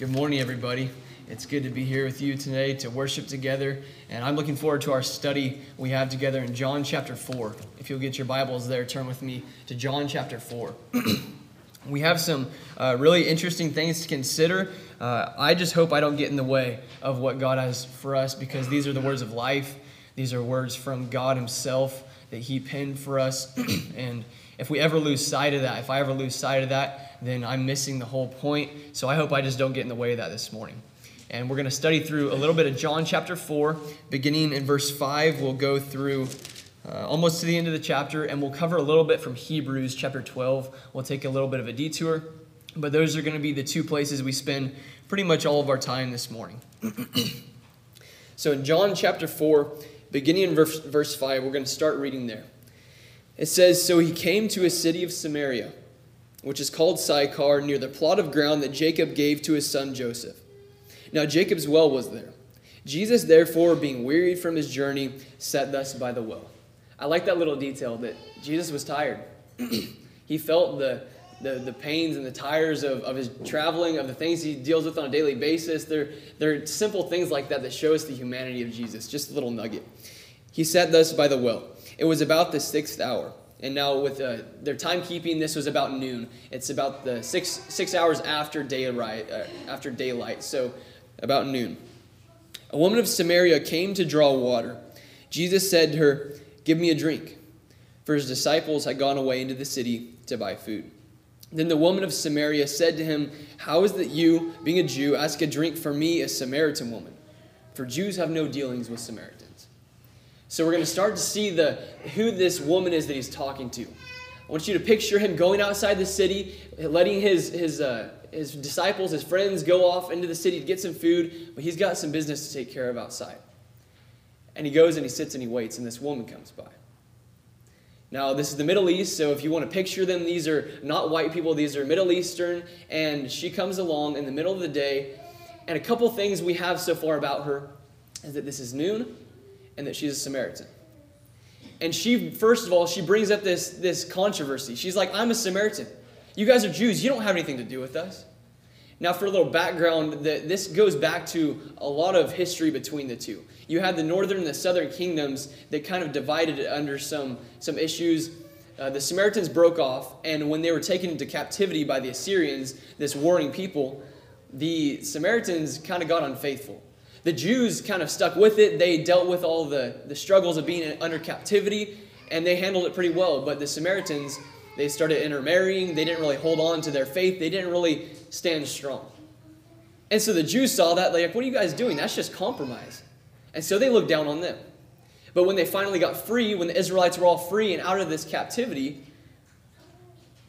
Good morning, everybody. It's good to be here with you today to worship together. And I'm looking forward to our study we have together in John chapter 4. If you'll get your Bibles there, turn with me to John chapter 4. we have some uh, really interesting things to consider. Uh, I just hope I don't get in the way of what God has for us because these are the words of life. These are words from God Himself that He penned for us. and if we ever lose sight of that, if I ever lose sight of that, then I'm missing the whole point. So I hope I just don't get in the way of that this morning. And we're going to study through a little bit of John chapter 4, beginning in verse 5. We'll go through uh, almost to the end of the chapter, and we'll cover a little bit from Hebrews chapter 12. We'll take a little bit of a detour, but those are going to be the two places we spend pretty much all of our time this morning. so in John chapter 4, beginning in verse, verse 5, we're going to start reading there. It says, So he came to a city of Samaria which is called Sychar, near the plot of ground that Jacob gave to his son Joseph. Now Jacob's well was there. Jesus, therefore, being wearied from his journey, sat thus by the well. I like that little detail that Jesus was tired. he felt the, the, the pains and the tires of, of his traveling, of the things he deals with on a daily basis. They're, they're simple things like that that show us the humanity of Jesus. Just a little nugget. He sat thus by the well. It was about the sixth hour. And now with uh, their timekeeping, this was about noon. It's about the six six hours after daylight. Uh, after daylight, so about noon. A woman of Samaria came to draw water. Jesus said to her, "Give me a drink," for his disciples had gone away into the city to buy food. Then the woman of Samaria said to him, How is that you, being a Jew, ask a drink for me, a Samaritan woman? For Jews have no dealings with Samaritans. So we're going to start to see the who this woman is that he's talking to. I want you to picture him going outside the city, letting his his uh, his disciples, his friends, go off into the city to get some food, but he's got some business to take care of outside. And he goes and he sits and he waits, and this woman comes by. Now, this is the Middle East, so if you want to picture them, these are not white people, these are Middle Eastern. And she comes along in the middle of the day, and a couple things we have so far about her is that this is noon, and that she's a Samaritan. And she, first of all, she brings up this, this controversy. She's like, I'm a Samaritan. You guys are Jews. You don't have anything to do with us. Now, for a little background, the, this goes back to a lot of history between the two. You had the northern and the southern kingdoms that kind of divided under some, some issues. Uh, the Samaritans broke off, and when they were taken into captivity by the Assyrians, this warring people, the Samaritans kind of got unfaithful. The Jews kind of stuck with it. They dealt with all the, the struggles of being under captivity, and they handled it pretty well. But the Samaritans, they started intermarrying. They didn't really hold on to their faith, they didn't really stand strong. And so the Jews saw that, like, what are you guys doing? That's just compromise. And so they looked down on them. But when they finally got free, when the Israelites were all free and out of this captivity,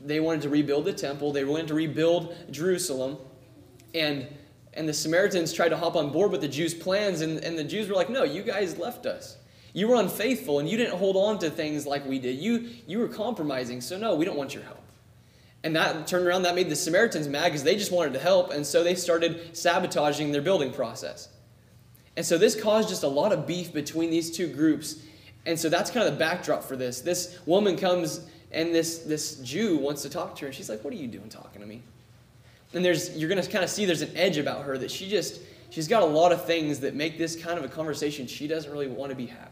they wanted to rebuild the temple, they wanted to rebuild Jerusalem. And and the Samaritans tried to hop on board with the Jews' plans, and, and the Jews were like, No, you guys left us. You were unfaithful, and you didn't hold on to things like we did. You, you were compromising, so no, we don't want your help. And that turned around, that made the Samaritans mad because they just wanted to help, and so they started sabotaging their building process. And so this caused just a lot of beef between these two groups. And so that's kind of the backdrop for this. This woman comes, and this, this Jew wants to talk to her, and she's like, What are you doing talking to me? And there's you're going to kind of see there's an edge about her that she just she's got a lot of things that make this kind of a conversation she doesn't really want to be having.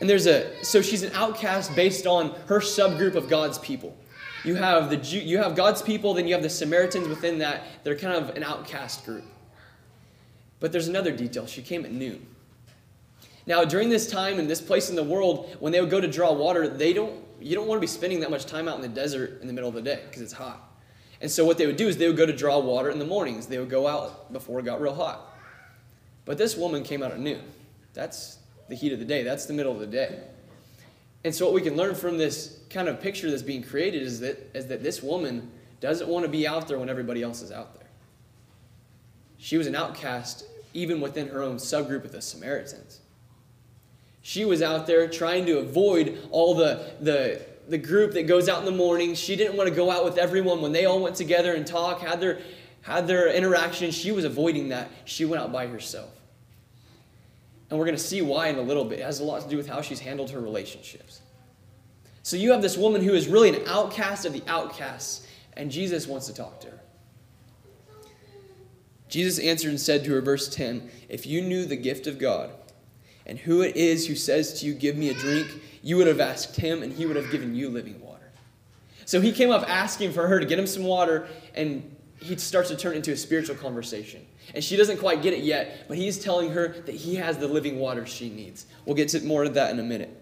And there's a so she's an outcast based on her subgroup of God's people. You have the Jew, you have God's people, then you have the Samaritans within that. They're kind of an outcast group. But there's another detail. She came at noon. Now, during this time in this place in the world, when they would go to draw water, they don't you don't want to be spending that much time out in the desert in the middle of the day because it's hot. And so what they would do is they would go to draw water in the mornings. They would go out before it got real hot. But this woman came out at noon. That's the heat of the day. That's the middle of the day. And so what we can learn from this kind of picture that's being created is that, is that this woman doesn't want to be out there when everybody else is out there. She was an outcast even within her own subgroup of the Samaritans. She was out there trying to avoid all the, the the group that goes out in the morning. She didn't want to go out with everyone when they all went together and talk, had their, had their interaction. She was avoiding that. She went out by herself. And we're going to see why in a little bit. It has a lot to do with how she's handled her relationships. So you have this woman who is really an outcast of the outcasts, and Jesus wants to talk to her. Jesus answered and said to her, verse 10 If you knew the gift of God, and who it is who says to you, Give me a drink, you would have asked him, and he would have given you living water. So he came up asking for her to get him some water, and he starts to turn into a spiritual conversation. And she doesn't quite get it yet, but he's telling her that he has the living water she needs. We'll get to more of that in a minute.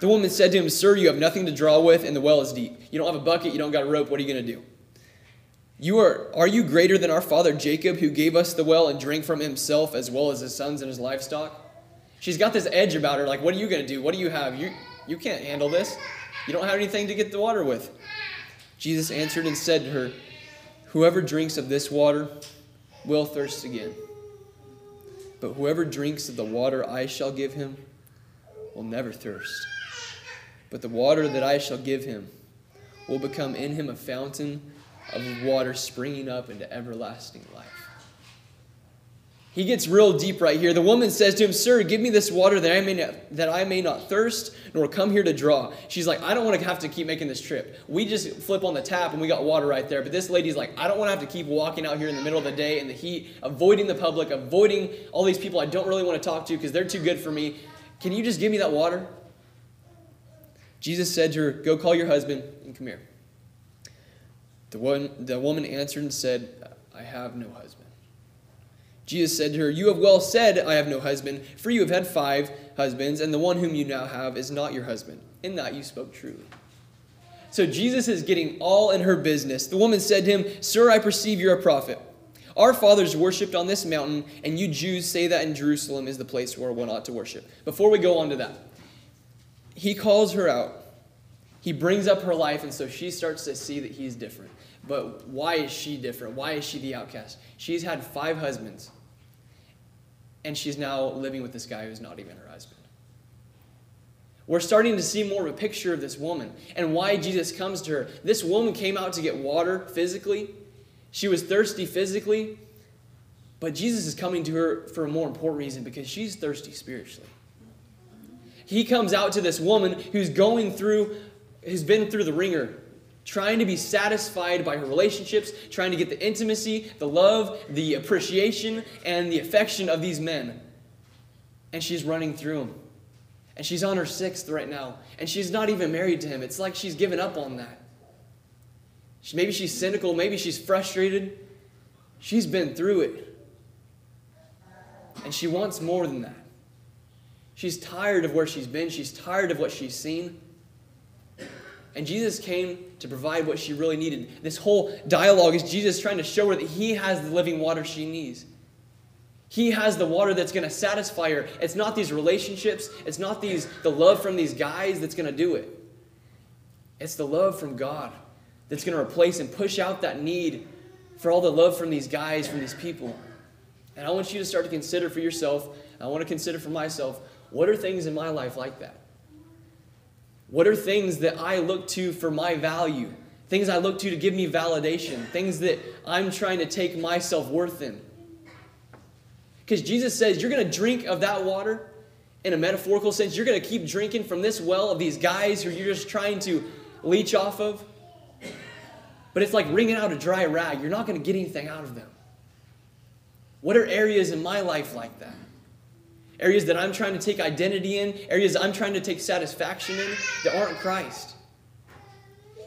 The woman said to him, Sir, you have nothing to draw with, and the well is deep. You don't have a bucket, you don't got a rope. What are you going to do? You are, are you greater than our father Jacob, who gave us the well and drank from himself as well as his sons and his livestock? She's got this edge about her, like, what are you going to do? What do you have? You, you can't handle this. You don't have anything to get the water with. Jesus answered and said to her, Whoever drinks of this water will thirst again. But whoever drinks of the water I shall give him will never thirst. But the water that I shall give him will become in him a fountain of water springing up into everlasting life. He gets real deep right here. The woman says to him, Sir, give me this water that I may not, that I may not thirst, nor come here to draw. She's like, I don't want to have to keep making this trip. We just flip on the tap and we got water right there. But this lady's like, I don't want to have to keep walking out here in the middle of the day in the heat, avoiding the public, avoiding all these people I don't really want to talk to because they're too good for me. Can you just give me that water? Jesus said to her, Go call your husband and come here. The, one, the woman answered and said, I have no husband. Jesus said to her, You have well said, I have no husband, for you have had five husbands, and the one whom you now have is not your husband. In that you spoke truly. So Jesus is getting all in her business. The woman said to him, Sir, I perceive you're a prophet. Our fathers worshipped on this mountain, and you Jews say that in Jerusalem is the place where one ought to worship. Before we go on to that, he calls her out. He brings up her life, and so she starts to see that he's different. But why is she different? Why is she the outcast? She's had five husbands, and she's now living with this guy who's not even her husband. We're starting to see more of a picture of this woman and why Jesus comes to her. This woman came out to get water physically, she was thirsty physically, but Jesus is coming to her for a more important reason because she's thirsty spiritually. He comes out to this woman who's going through, who's been through the ringer trying to be satisfied by her relationships, trying to get the intimacy, the love, the appreciation, and the affection of these men. And she's running through them. And she's on her sixth right now. And she's not even married to him. It's like she's given up on that. Maybe she's cynical. Maybe she's frustrated. She's been through it. And she wants more than that. She's tired of where she's been. She's tired of what she's seen. And Jesus came to provide what she really needed. This whole dialogue is Jesus trying to show her that He has the living water she needs. He has the water that's going to satisfy her. It's not these relationships, it's not these the love from these guys that's going to do it. It's the love from God that's going to replace and push out that need for all the love from these guys, from these people. And I want you to start to consider for yourself, I want to consider for myself, what are things in my life like that? What are things that I look to for my value? Things I look to to give me validation? Things that I'm trying to take my self worth in? Because Jesus says you're going to drink of that water in a metaphorical sense. You're going to keep drinking from this well of these guys who you're just trying to leech off of. But it's like wringing out a dry rag. You're not going to get anything out of them. What are areas in my life like that? Areas that I'm trying to take identity in, areas I'm trying to take satisfaction in that aren't Christ.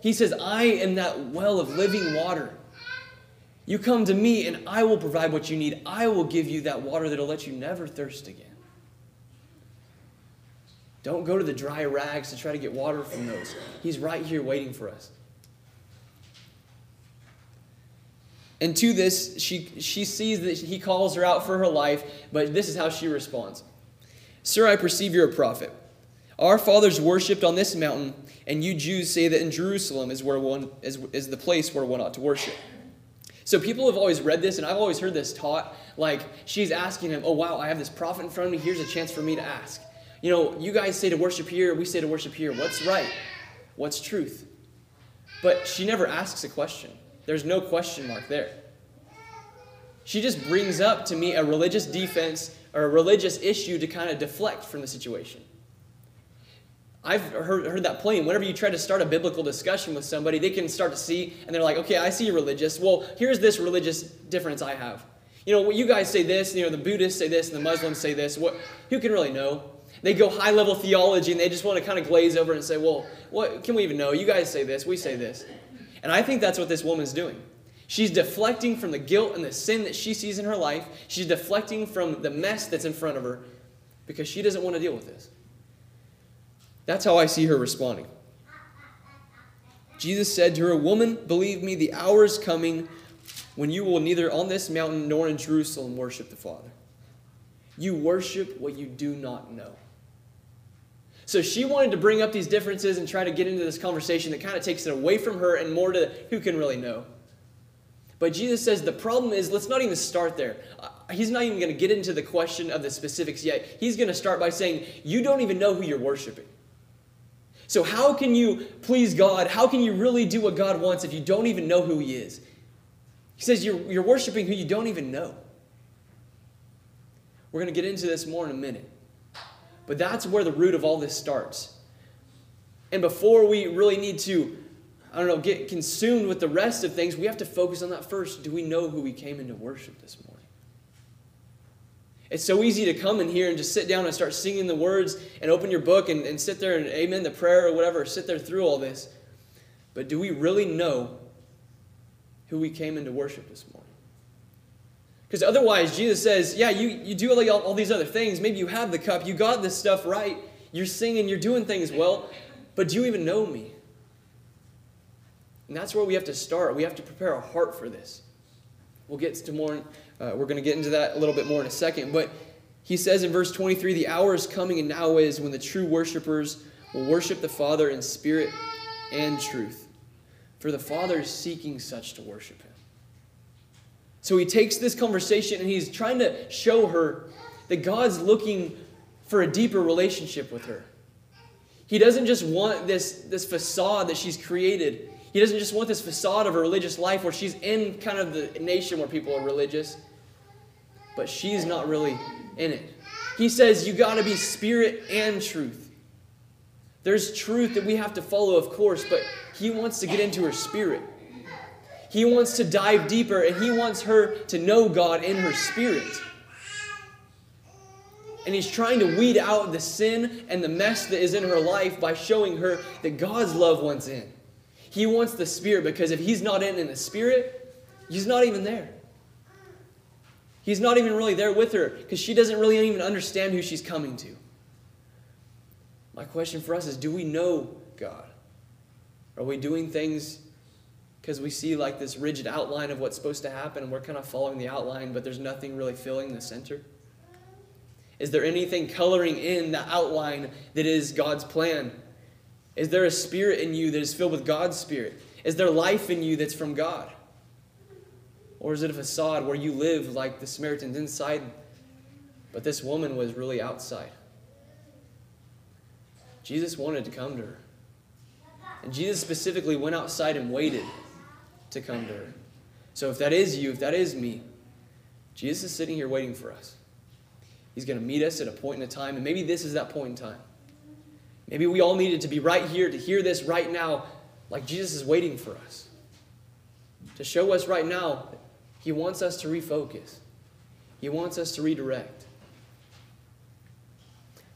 He says, I am that well of living water. You come to me and I will provide what you need. I will give you that water that'll let you never thirst again. Don't go to the dry rags to try to get water from those. He's right here waiting for us. And to this, she, she sees that he calls her out for her life, but this is how she responds Sir, I perceive you're a prophet. Our fathers worshipped on this mountain, and you Jews say that in Jerusalem is, where one, is, is the place where one ought to worship. So people have always read this, and I've always heard this taught. Like she's asking him, Oh, wow, I have this prophet in front of me. Here's a chance for me to ask. You know, you guys say to worship here, we say to worship here. What's right? What's truth? But she never asks a question. There's no question mark there. She just brings up to me a religious defense or a religious issue to kind of deflect from the situation. I've heard, heard that plenty. Whenever you try to start a biblical discussion with somebody, they can start to see, and they're like, okay, I see religious. Well, here's this religious difference I have. You know, you guys say this, you know, the Buddhists say this, and the Muslims say this. What, who can really know? They go high level theology and they just want to kind of glaze over and say, well, what can we even know? You guys say this, we say this. And I think that's what this woman's doing. She's deflecting from the guilt and the sin that she sees in her life. She's deflecting from the mess that's in front of her because she doesn't want to deal with this. That's how I see her responding. Jesus said to her, Woman, believe me, the hour is coming when you will neither on this mountain nor in Jerusalem worship the Father. You worship what you do not know. So she wanted to bring up these differences and try to get into this conversation that kind of takes it away from her and more to who can really know. But Jesus says the problem is, let's not even start there. Uh, he's not even going to get into the question of the specifics yet. He's going to start by saying, You don't even know who you're worshiping. So, how can you please God? How can you really do what God wants if you don't even know who He is? He says, You're, you're worshiping who you don't even know. We're going to get into this more in a minute. But that's where the root of all this starts. And before we really need to, I don't know, get consumed with the rest of things, we have to focus on that first. Do we know who we came into worship this morning? It's so easy to come in here and just sit down and start singing the words and open your book and, and sit there and amen the prayer or whatever, sit there through all this. But do we really know who we came into worship this morning? Because otherwise, Jesus says, yeah, you, you do all, all these other things. Maybe you have the cup, you got this stuff right, you're singing, you're doing things well, but do you even know me? And that's where we have to start. We have to prepare our heart for this. We'll get to more, uh, we're going to get into that a little bit more in a second. But he says in verse 23 the hour is coming and now is when the true worshipers will worship the Father in spirit and truth. For the Father is seeking such to worship him. So he takes this conversation and he's trying to show her that God's looking for a deeper relationship with her. He doesn't just want this, this facade that she's created. He doesn't just want this facade of a religious life where she's in kind of the nation where people are religious, but she's not really in it. He says you got to be spirit and truth. There's truth that we have to follow, of course, but he wants to get into her spirit. He wants to dive deeper and he wants her to know God in her spirit. And he's trying to weed out the sin and the mess that is in her life by showing her that God's love wants in. He wants the spirit because if he's not in in the spirit, he's not even there. He's not even really there with her because she doesn't really even understand who she's coming to. My question for us is do we know God? Are we doing things because we see like this rigid outline of what's supposed to happen and we're kind of following the outline, but there's nothing really filling the center? Is there anything coloring in the outline that is God's plan? Is there a spirit in you that is filled with God's spirit? Is there life in you that's from God? Or is it a facade where you live like the Samaritans inside, but this woman was really outside? Jesus wanted to come to her. And Jesus specifically went outside and waited to come to her. So if that is you, if that is me, Jesus is sitting here waiting for us. He's going to meet us at a point in a time, and maybe this is that point in time. Maybe we all needed to be right here to hear this right now, like Jesus is waiting for us. To show us right now, He wants us to refocus, He wants us to redirect.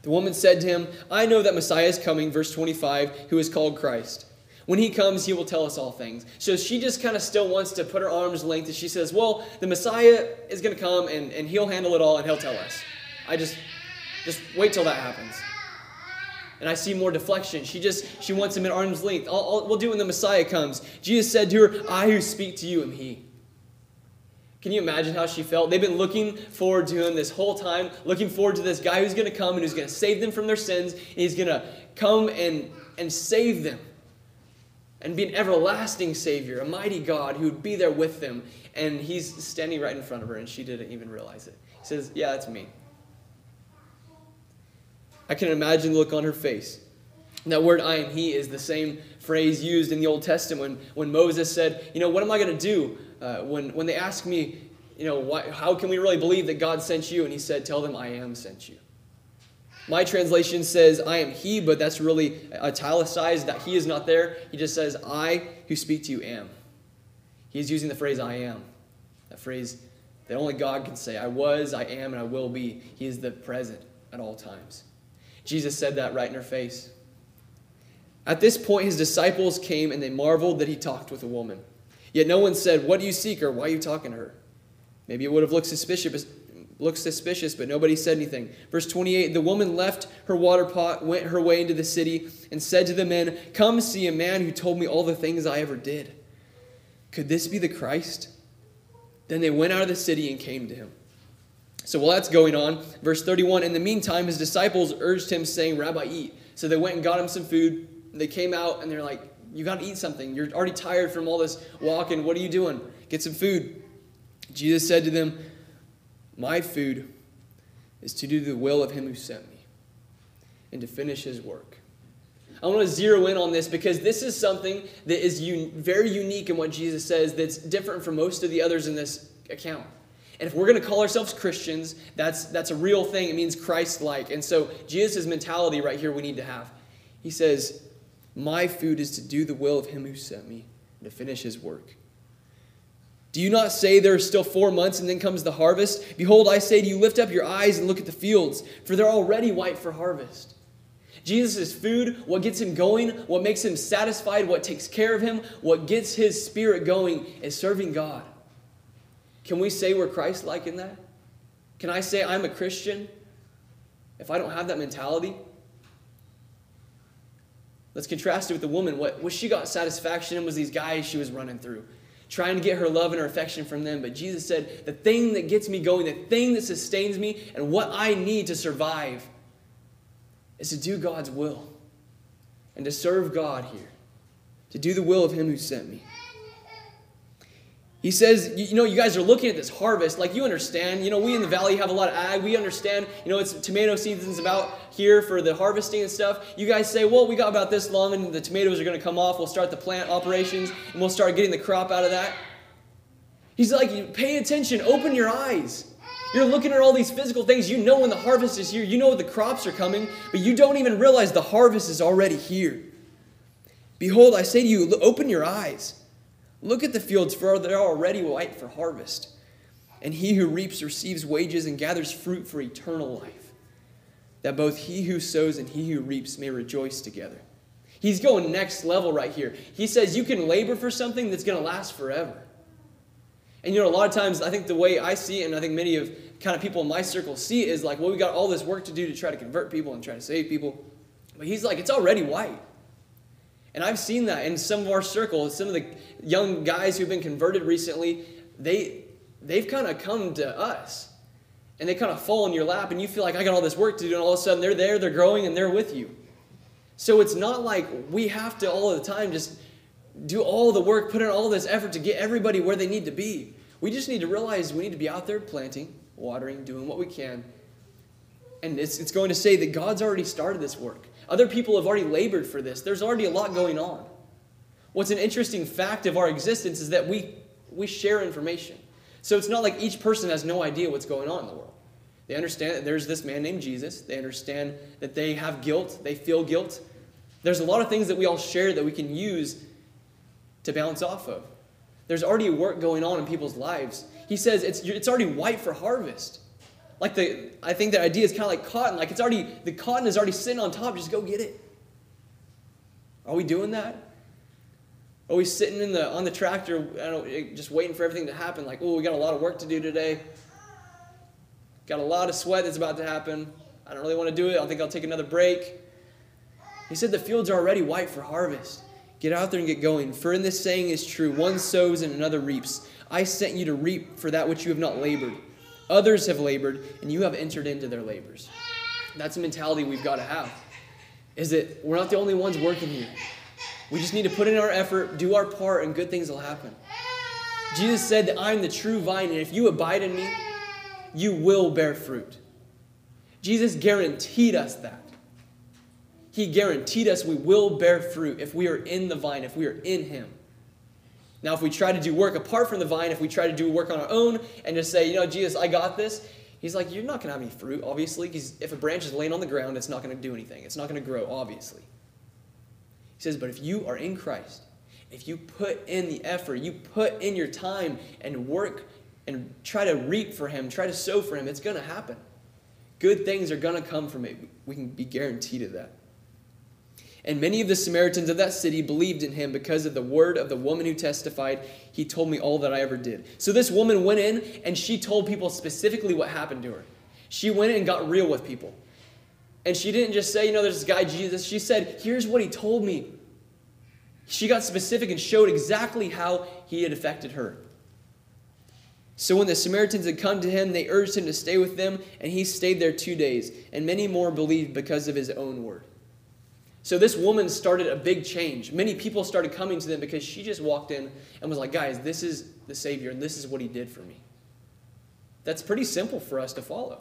The woman said to him, I know that Messiah is coming, verse 25, who is called Christ. When he comes, he will tell us all things. So she just kind of still wants to put her arms length and she says, Well, the Messiah is going to come and, and he'll handle it all and he'll tell us. I just, just wait till that happens. And I see more deflection. She just, she wants him at arm's length. We'll do when the Messiah comes. Jesus said to her, I who speak to you am he. Can you imagine how she felt? They've been looking forward to him this whole time, looking forward to this guy who's going to come and who's going to save them from their sins. And he's going to come and, and save them and be an everlasting Savior, a mighty God who would be there with them. And he's standing right in front of her, and she didn't even realize it. He says, Yeah, that's me. I can imagine the look on her face. That word I am he is the same phrase used in the Old Testament when, when Moses said, You know, what am I going to do uh, when, when they ask me, you know, why, how can we really believe that God sent you? And he said, Tell them I am sent you. My translation says, I am he, but that's really italicized, that he is not there. He just says, I who speak to you am. He's using the phrase I am. That phrase that only God can say, I was, I am, and I will be. He is the present at all times. Jesus said that right in her face. At this point, his disciples came and they marveled that he talked with a woman. Yet no one said, What do you seek or why are you talking to her? Maybe it would have looked suspicious, looked suspicious, but nobody said anything. Verse 28 The woman left her water pot, went her way into the city, and said to the men, Come see a man who told me all the things I ever did. Could this be the Christ? Then they went out of the city and came to him. So while that's going on, verse 31 In the meantime, his disciples urged him, saying, Rabbi, eat. So they went and got him some food. They came out and they're like, You got to eat something. You're already tired from all this walking. What are you doing? Get some food. Jesus said to them, My food is to do the will of him who sent me and to finish his work. I want to zero in on this because this is something that is un- very unique in what Jesus says that's different from most of the others in this account. And if we're going to call ourselves Christians, that's, that's a real thing. It means Christ like. And so, Jesus' mentality right here we need to have. He says, My food is to do the will of him who sent me and to finish his work. Do you not say there are still four months and then comes the harvest? Behold, I say to you, lift up your eyes and look at the fields, for they're already white for harvest. Jesus' food, what gets him going, what makes him satisfied, what takes care of him, what gets his spirit going is serving God. Can we say we're Christ like in that? Can I say I'm a Christian if I don't have that mentality? Let's contrast it with the woman. What, what she got satisfaction in was these guys she was running through, trying to get her love and her affection from them. But Jesus said, The thing that gets me going, the thing that sustains me, and what I need to survive is to do God's will and to serve God here, to do the will of Him who sent me. He says, you know, you guys are looking at this harvest, like you understand, you know, we in the valley have a lot of ag. We understand, you know, it's tomato season's about here for the harvesting and stuff. You guys say, well, we got about this long and the tomatoes are going to come off. We'll start the plant operations and we'll start getting the crop out of that. He's like, pay attention, open your eyes. You're looking at all these physical things. You know when the harvest is here, you know the crops are coming, but you don't even realize the harvest is already here. Behold, I say to you, open your eyes. Look at the fields, for they're already white for harvest. And he who reaps receives wages and gathers fruit for eternal life, that both he who sows and he who reaps may rejoice together. He's going next level right here. He says you can labor for something that's going to last forever. And you know, a lot of times, I think the way I see it, and I think many of kind of people in my circle see it, is like, well, we got all this work to do to try to convert people and try to save people. But he's like, it's already white. And I've seen that in some of our circles. Some of the young guys who've been converted recently, they they've kind of come to us. And they kind of fall in your lap, and you feel like I got all this work to do, and all of a sudden they're there, they're growing, and they're with you. So it's not like we have to all the time just do all the work, put in all this effort to get everybody where they need to be. We just need to realize we need to be out there planting, watering, doing what we can. And it's, it's going to say that God's already started this work. Other people have already labored for this. There's already a lot going on. What's an interesting fact of our existence is that we, we share information. So it's not like each person has no idea what's going on in the world. They understand that there's this man named Jesus. They understand that they have guilt. They feel guilt. There's a lot of things that we all share that we can use to bounce off of. There's already work going on in people's lives. He says it's, it's already white for harvest. Like the, I think the idea is kind of like cotton. Like it's already, the cotton is already sitting on top. Just go get it. Are we doing that? Are we sitting in the on the tractor, don't, eh, just waiting for everything to happen? Like, oh, we got a lot of work to do today. Got a lot of sweat that's about to happen. I don't really want to do it. I think I'll take another break. He said the fields are already white for harvest. Get out there and get going. For in this saying is true one sows and another reaps. I sent you to reap for that which you have not labored. Others have labored, and you have entered into their labors. That's a mentality we've got to have. Is that we're not the only ones working here. We just need to put in our effort, do our part, and good things will happen. Jesus said that I'm the true vine, and if you abide in me, you will bear fruit. Jesus guaranteed us that. He guaranteed us we will bear fruit if we are in the vine, if we are in Him. Now, if we try to do work apart from the vine, if we try to do work on our own and just say, you know, Jesus, I got this, He's like, you're not going to have any fruit, obviously, because if a branch is laying on the ground, it's not going to do anything. It's not going to grow, obviously. He says, but if you are in Christ, if you put in the effort, you put in your time and work and try to reap for him, try to sow for him, it's going to happen. Good things are going to come from it. We can be guaranteed of that. And many of the Samaritans of that city believed in him because of the word of the woman who testified, He told me all that I ever did. So this woman went in and she told people specifically what happened to her. She went in and got real with people. And she didn't just say, you know, there's this guy Jesus. She said, here's what he told me. She got specific and showed exactly how he had affected her. So when the Samaritans had come to him, they urged him to stay with them, and he stayed there two days. And many more believed because of his own word. So this woman started a big change. Many people started coming to them because she just walked in and was like, guys, this is the Savior, and this is what he did for me. That's pretty simple for us to follow.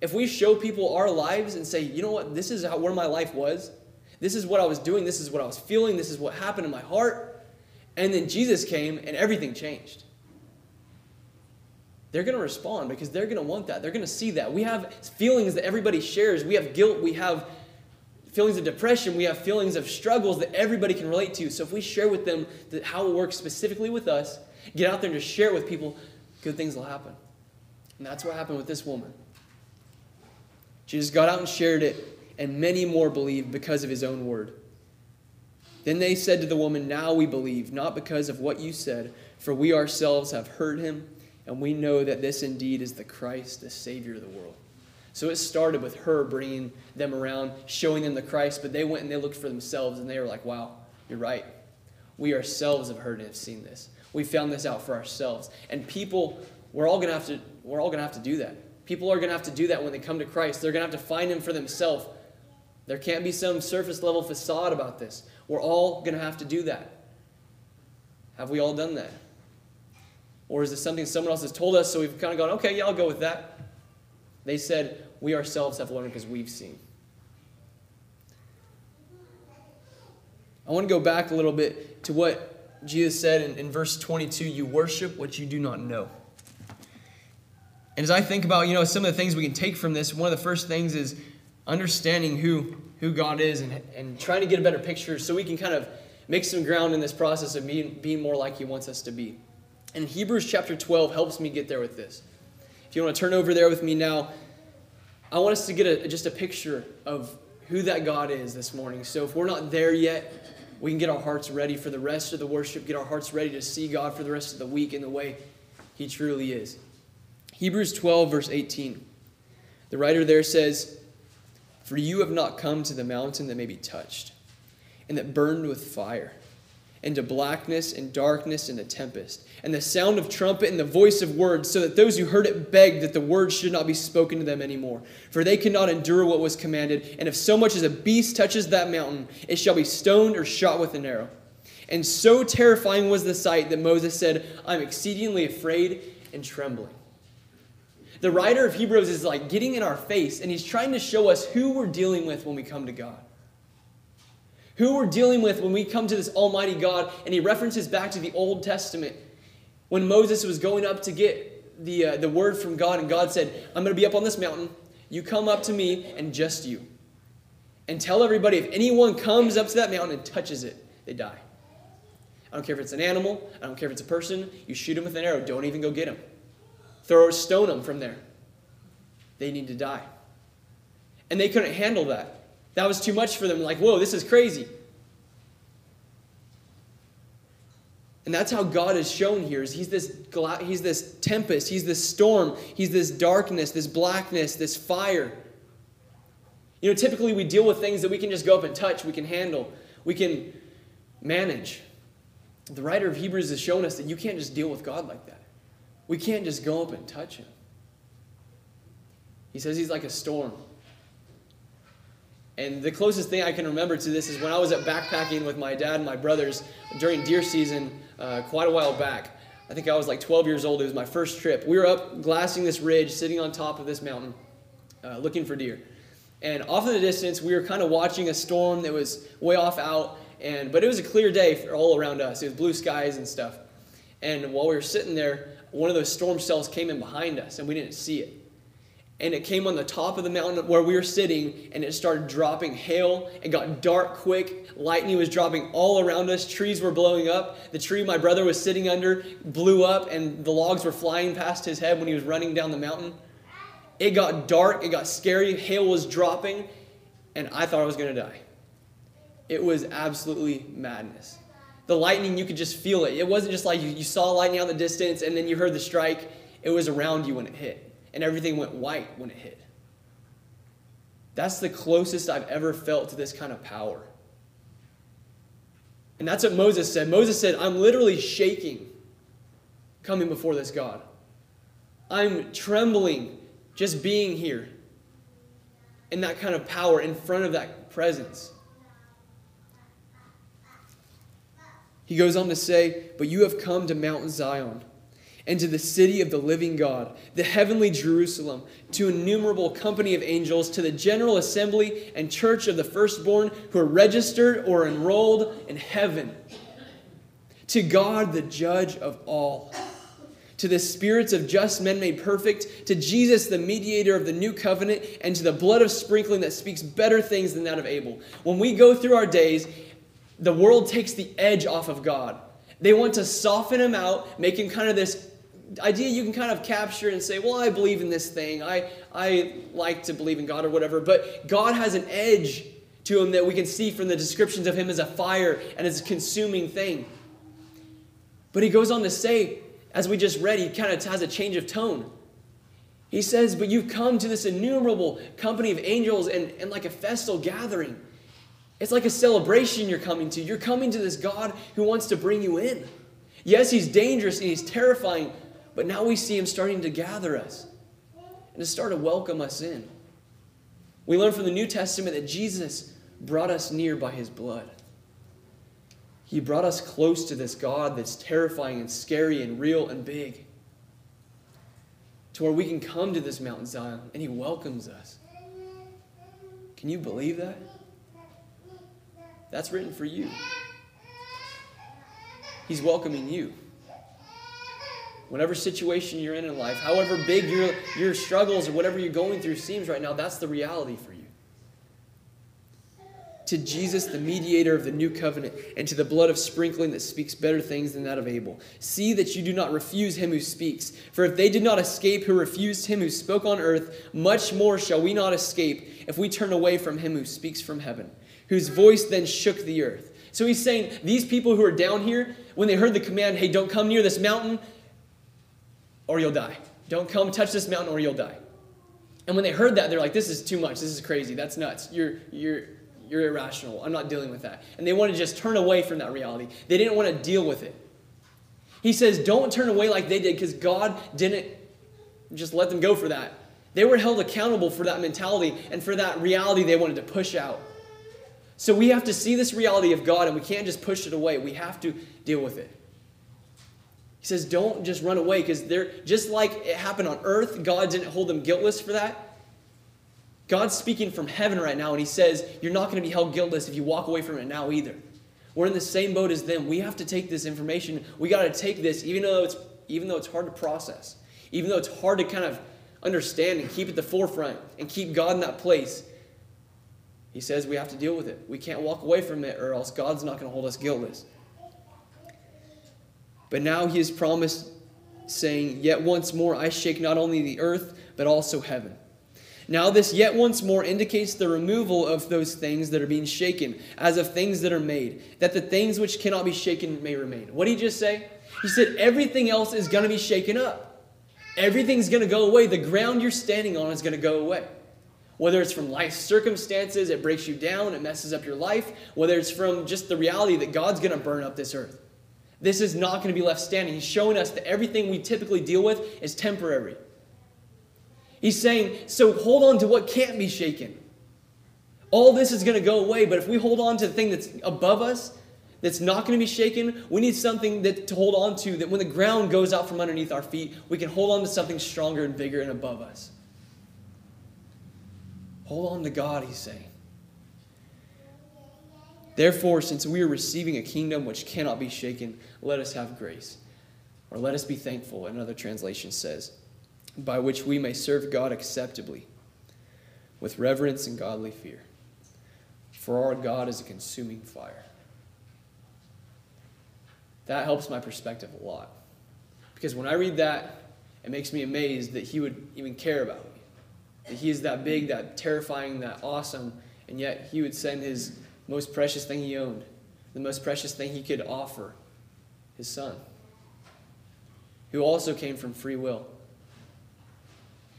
If we show people our lives and say, you know what, this is how, where my life was, this is what I was doing, this is what I was feeling, this is what happened in my heart, and then Jesus came and everything changed they're going to respond because they're going to want that. They're going to see that. We have feelings that everybody shares. We have guilt. We have feelings of depression. We have feelings of struggles that everybody can relate to. So if we share with them how it works specifically with us, get out there and just share it with people, good things will happen. And that's what happened with this woman. Just got out and shared it, and many more believed because of his own word. Then they said to the woman, Now we believe, not because of what you said, for we ourselves have heard him and we know that this indeed is the Christ, the Savior of the world. So it started with her bringing them around, showing them the Christ, but they went and they looked for themselves and they were like, wow, you're right. We ourselves have heard and have seen this. We found this out for ourselves. And people, we're all gonna have to, we're all gonna have to do that. People are gonna have to do that when they come to Christ. They're gonna have to find him for themselves. There can't be some surface level facade about this. We're all gonna have to do that. Have we all done that? Or is it something someone else has told us, so we've kind of gone, okay, yeah, I'll go with that? They said, we ourselves have learned because we've seen. I want to go back a little bit to what Jesus said in, in verse 22 you worship what you do not know. And as I think about, you know, some of the things we can take from this, one of the first things is understanding who, who God is and, and trying to get a better picture so we can kind of make some ground in this process of being, being more like He wants us to be. And Hebrews chapter 12 helps me get there with this. If you want to turn over there with me now, I want us to get a, just a picture of who that God is this morning. So if we're not there yet, we can get our hearts ready for the rest of the worship, get our hearts ready to see God for the rest of the week in the way He truly is. Hebrews 12, verse 18. The writer there says, For you have not come to the mountain that may be touched, and that burned with fire into blackness and darkness and a tempest, and the sound of trumpet and the voice of words, so that those who heard it begged that the word should not be spoken to them anymore. For they could not endure what was commanded, and if so much as a beast touches that mountain, it shall be stoned or shot with an arrow. And so terrifying was the sight that Moses said, I'm exceedingly afraid and trembling. The writer of Hebrews is like getting in our face, and he's trying to show us who we're dealing with when we come to God who we're dealing with when we come to this Almighty God, and he references back to the Old Testament when Moses was going up to get the, uh, the word from God, and God said, I'm going to be up on this mountain. You come up to me, and just you. And tell everybody if anyone comes up to that mountain and touches it, they die. I don't care if it's an animal, I don't care if it's a person. You shoot him with an arrow, don't even go get him. Throw a stone them from there. They need to die. And they couldn't handle that. That was too much for them. Like, whoa, this is crazy. And that's how God is shown here. Is he's this he's this tempest, he's this storm, he's this darkness, this blackness, this fire. You know, typically we deal with things that we can just go up and touch, we can handle, we can manage. The writer of Hebrews has shown us that you can't just deal with God like that. We can't just go up and touch him. He says he's like a storm. And the closest thing I can remember to this is when I was at backpacking with my dad and my brothers during deer season uh, quite a while back. I think I was like 12 years old. It was my first trip. We were up glassing this ridge, sitting on top of this mountain, uh, looking for deer. And off in the distance, we were kind of watching a storm that was way off out, and but it was a clear day all around us. It was blue skies and stuff. And while we were sitting there, one of those storm cells came in behind us, and we didn't see it. And it came on the top of the mountain where we were sitting and it started dropping hail. It got dark quick. Lightning was dropping all around us. Trees were blowing up. The tree my brother was sitting under blew up and the logs were flying past his head when he was running down the mountain. It got dark. It got scary. Hail was dropping and i thought i was going to die. It was absolutely madness. The lightning you could just feel it. It wasn't just like you, you saw lightning out in the distance and then you heard the strike. It was around you when it hit and everything went white when it hit. That's the closest I've ever felt to this kind of power. And that's what Moses said. Moses said, I'm literally shaking coming before this God. I'm trembling just being here in that kind of power in front of that presence. He goes on to say, But you have come to Mount Zion and to the city of the living God, the heavenly Jerusalem, to innumerable company of angels, to the general assembly and church of the firstborn who are registered or enrolled in heaven, to God, the judge of all, to the spirits of just men made perfect, to Jesus, the mediator of the new covenant, and to the blood of sprinkling that speaks better things than that of Abel. When we go through our days, the world takes the edge off of God. They want to soften him out, make him kind of this idea you can kind of capture and say, well, I believe in this thing. I, I like to believe in God or whatever. But God has an edge to him that we can see from the descriptions of him as a fire and as a consuming thing. But he goes on to say, as we just read, he kind of has a change of tone. He says, But you've come to this innumerable company of angels and, and like a festal gathering. It's like a celebration you're coming to. You're coming to this God who wants to bring you in. Yes, he's dangerous and he's terrifying, but now we see him starting to gather us and to start to welcome us in. We learn from the New Testament that Jesus brought us near by his blood. He brought us close to this God that's terrifying and scary and real and big. To where we can come to this mountain Zion and he welcomes us. Can you believe that? That's written for you. He's welcoming you whatever situation you're in in life, however big your, your struggles or whatever you're going through seems right now, that's the reality for you. To Jesus, the mediator of the new covenant, and to the blood of sprinkling that speaks better things than that of Abel. See that you do not refuse him who speaks. For if they did not escape who refused him who spoke on earth, much more shall we not escape if we turn away from him who speaks from heaven, whose voice then shook the earth. So he's saying, these people who are down here, when they heard the command, hey, don't come near this mountain, or you'll die. Don't come touch this mountain or you'll die. And when they heard that, they're like, this is too much. This is crazy. That's nuts. You're, you're, you're irrational. I'm not dealing with that. And they want to just turn away from that reality. They didn't want to deal with it. He says, don't turn away like they did because God didn't just let them go for that. They were held accountable for that mentality and for that reality they wanted to push out. So we have to see this reality of God and we can't just push it away. We have to deal with it. He says, don't just run away because they're just like it happened on earth, God didn't hold them guiltless for that. God's speaking from heaven right now, and He says, You're not going to be held guiltless if you walk away from it now either. We're in the same boat as them. We have to take this information. We got to take this, even though it's even though it's hard to process, even though it's hard to kind of understand and keep at the forefront and keep God in that place. He says we have to deal with it. We can't walk away from it, or else God's not going to hold us guiltless. But now he has promised, saying, Yet once more I shake not only the earth, but also heaven. Now, this yet once more indicates the removal of those things that are being shaken, as of things that are made, that the things which cannot be shaken may remain. What did he just say? He said, Everything else is going to be shaken up. Everything's going to go away. The ground you're standing on is going to go away. Whether it's from life circumstances, it breaks you down, it messes up your life, whether it's from just the reality that God's going to burn up this earth. This is not going to be left standing. He's showing us that everything we typically deal with is temporary. He's saying, so hold on to what can't be shaken. All this is going to go away, but if we hold on to the thing that's above us, that's not going to be shaken, we need something that, to hold on to that when the ground goes out from underneath our feet, we can hold on to something stronger and bigger and above us. Hold on to God, he's saying. Therefore, since we are receiving a kingdom which cannot be shaken, let us have grace. Or let us be thankful, another translation says. by which we may serve God acceptably, with reverence and godly fear. For our God is a consuming fire. That helps my perspective a lot. Because when I read that, it makes me amazed that He would even care about me. That He is that big, that terrifying, that awesome, and yet He would send His most precious thing He owned, the most precious thing He could offer, His Son, who also came from free will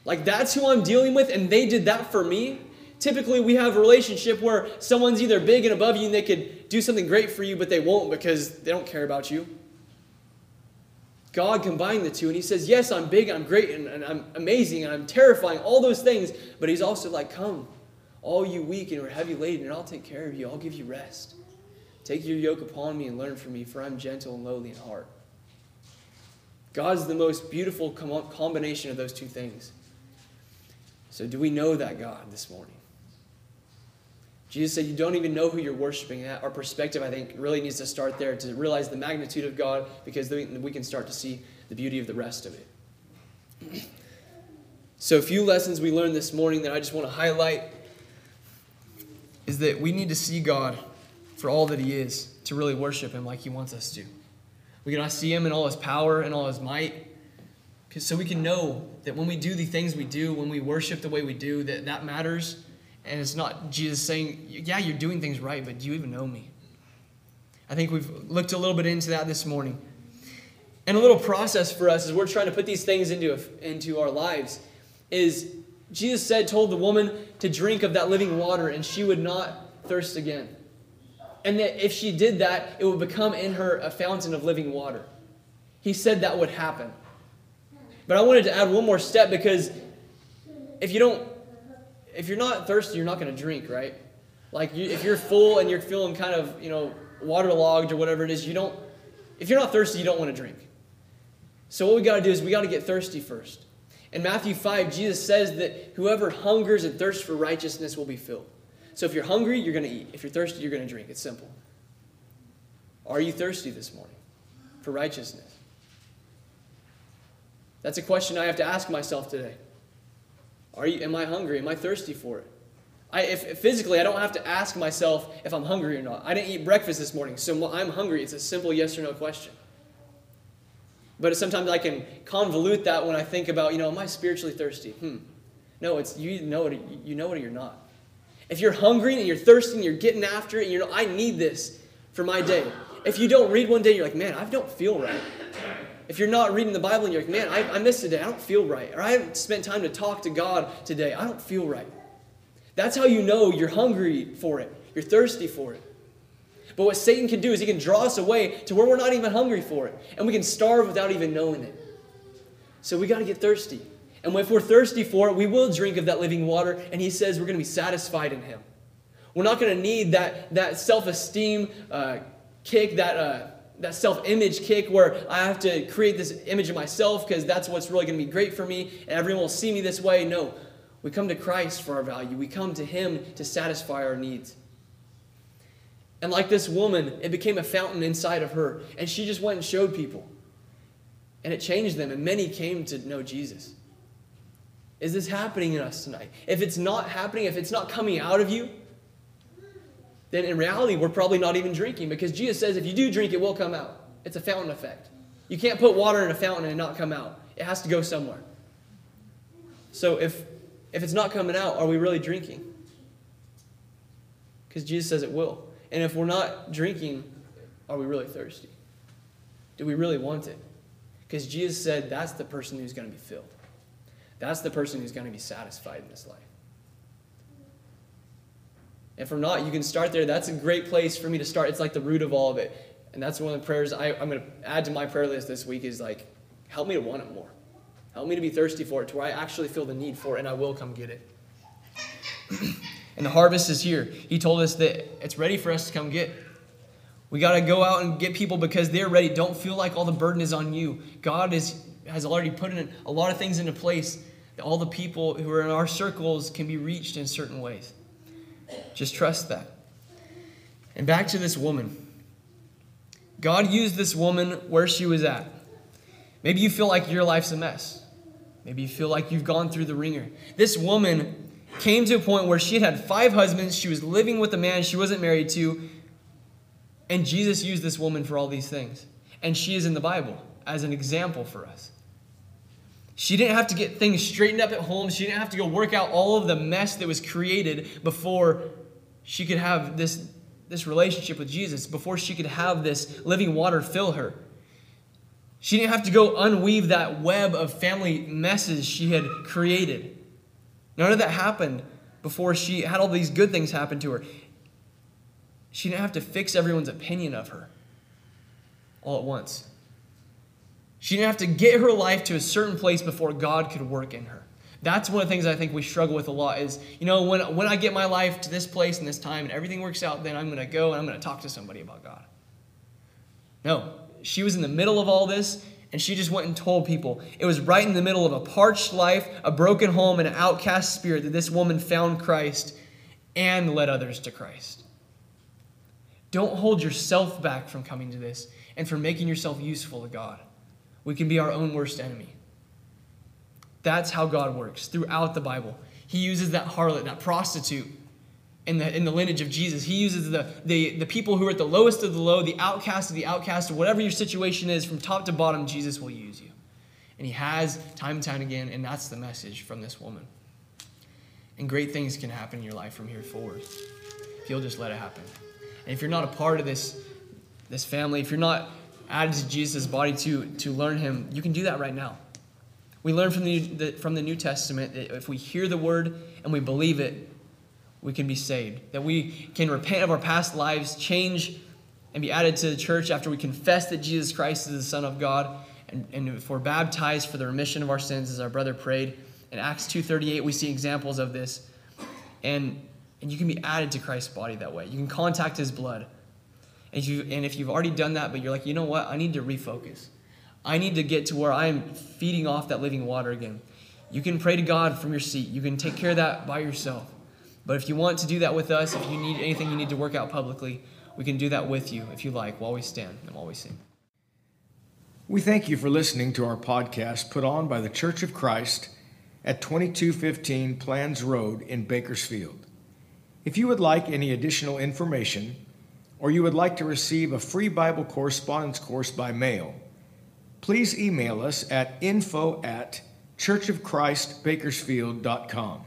like that's who I'm dealing with, and they did that for me. Typically, we have a relationship where someone's either big and above you and they could do something great for you, but they won't because they don't care about you. God combined the two, and He says, Yes, I'm big, I'm great, and, and I'm amazing, and I'm terrifying, all those things, but He's also like, Come, all you weak and are heavy laden, and I'll take care of you. I'll give you rest. Take your yoke upon me and learn from me, for I'm gentle and lowly in heart. God is the most beautiful combination of those two things. So, do we know that God this morning? Jesus said, You don't even know who you're worshiping at. Our perspective, I think, really needs to start there to realize the magnitude of God because then we can start to see the beauty of the rest of it. So, a few lessons we learned this morning that I just want to highlight is that we need to see God for all that He is to really worship Him like He wants us to. We cannot see Him in all His power and all His might so we can know that when we do the things we do, when we worship the way we do, that that matters. And it's not Jesus saying, yeah, you're doing things right, but do you even know me? I think we've looked a little bit into that this morning. And a little process for us as we're trying to put these things into, into our lives is Jesus said, told the woman to drink of that living water and she would not thirst again. And that if she did that, it would become in her a fountain of living water. He said that would happen. But I wanted to add one more step because if you don't, if you're not thirsty, you're not going to drink, right? Like you, if you're full and you're feeling kind of, you know, waterlogged or whatever it is, you don't, if you're not thirsty, you don't want to drink. So what we got to do is we got to get thirsty first. In Matthew 5, Jesus says that whoever hungers and thirsts for righteousness will be filled. So if you're hungry, you're going to eat. If you're thirsty, you're going to drink. It's simple. Are you thirsty this morning for righteousness? That's a question I have to ask myself today. Are you, am I hungry? Am I thirsty for it? I, if, physically, I don't have to ask myself if I'm hungry or not. I didn't eat breakfast this morning, so I'm hungry. It's a simple yes or no question. But sometimes I can convolute that when I think about, you know, am I spiritually thirsty? Hmm. No, it's you know it. You know it or you're not. If you're hungry and you're thirsty and you're getting after it, and you know, I need this for my day. If you don't read one day, you're like, man, I don't feel right. If you're not reading the Bible and you're like, man, I, I missed today, I don't feel right. Or I haven't spent time to talk to God today, I don't feel right. That's how you know you're hungry for it, you're thirsty for it. But what Satan can do is he can draw us away to where we're not even hungry for it. And we can starve without even knowing it. So we got to get thirsty. And if we're thirsty for it, we will drink of that living water. And he says we're going to be satisfied in him. We're not going to need that, that self esteem uh, kick, that, uh, that self-image kick where I have to create this image of myself because that's what's really going to be great for me and everyone will see me this way. No, we come to Christ for our value. We come to Him to satisfy our needs. And like this woman, it became a fountain inside of her, and she just went and showed people. And it changed them, and many came to know Jesus. Is this happening in us tonight? If it's not happening, if it's not coming out of you, then in reality, we're probably not even drinking because Jesus says if you do drink, it will come out. It's a fountain effect. You can't put water in a fountain and not come out, it has to go somewhere. So if, if it's not coming out, are we really drinking? Because Jesus says it will. And if we're not drinking, are we really thirsty? Do we really want it? Because Jesus said that's the person who's going to be filled. That's the person who's going to be satisfied in this life. If we're not, you can start there. That's a great place for me to start. It's like the root of all of it. And that's one of the prayers I, am going to add to my prayer list this week is like, help me to want it more. Help me to be thirsty for it to where I actually feel the need for it and I will come get it. and the harvest is here. He told us that it's ready for us to come get. We got to go out and get people because they're ready. Don't feel like all the burden is on you. God is, has already put in a lot of things into place all the people who are in our circles can be reached in certain ways. Just trust that. And back to this woman. God used this woman where she was at. Maybe you feel like your life's a mess. Maybe you feel like you've gone through the wringer. This woman came to a point where she had had five husbands. She was living with a man she wasn't married to. And Jesus used this woman for all these things. And she is in the Bible as an example for us. She didn't have to get things straightened up at home. She didn't have to go work out all of the mess that was created before she could have this, this relationship with Jesus, before she could have this living water fill her. She didn't have to go unweave that web of family messes she had created. None of that happened before she had all these good things happen to her. She didn't have to fix everyone's opinion of her all at once. She didn't have to get her life to a certain place before God could work in her. That's one of the things I think we struggle with a lot is, you know, when, when I get my life to this place and this time and everything works out, then I'm going to go and I'm going to talk to somebody about God. No, she was in the middle of all this, and she just went and told people. It was right in the middle of a parched life, a broken home, and an outcast spirit that this woman found Christ and led others to Christ. Don't hold yourself back from coming to this and from making yourself useful to God. We can be our own worst enemy. That's how God works throughout the Bible. He uses that harlot, that prostitute, in the, in the lineage of Jesus. He uses the, the, the people who are at the lowest of the low, the outcast of the outcast, or whatever your situation is, from top to bottom, Jesus will use you. And he has time and time again, and that's the message from this woman. And great things can happen in your life from here forward if you'll just let it happen. And if you're not a part of this, this family, if you're not added to Jesus' body to, to learn him, you can do that right now. We learn from the, the, from the New Testament that if we hear the word and we believe it, we can be saved. That we can repent of our past lives, change, and be added to the church after we confess that Jesus Christ is the Son of God. And, and if we're baptized for the remission of our sins, as our brother prayed. In Acts 2.38, we see examples of this. And, and you can be added to Christ's body that way. You can contact his blood. And if, you, and if you've already done that, but you're like, you know what? I need to refocus. I need to get to where I'm feeding off that living water again. You can pray to God from your seat. You can take care of that by yourself. But if you want to do that with us, if you need anything you need to work out publicly, we can do that with you if you like while we stand and while we sing. We thank you for listening to our podcast put on by the Church of Christ at 2215 Planz Road in Bakersfield. If you would like any additional information, or you would like to receive a free Bible correspondence course by mail, please email us at info at churchofchristbakersfield.com.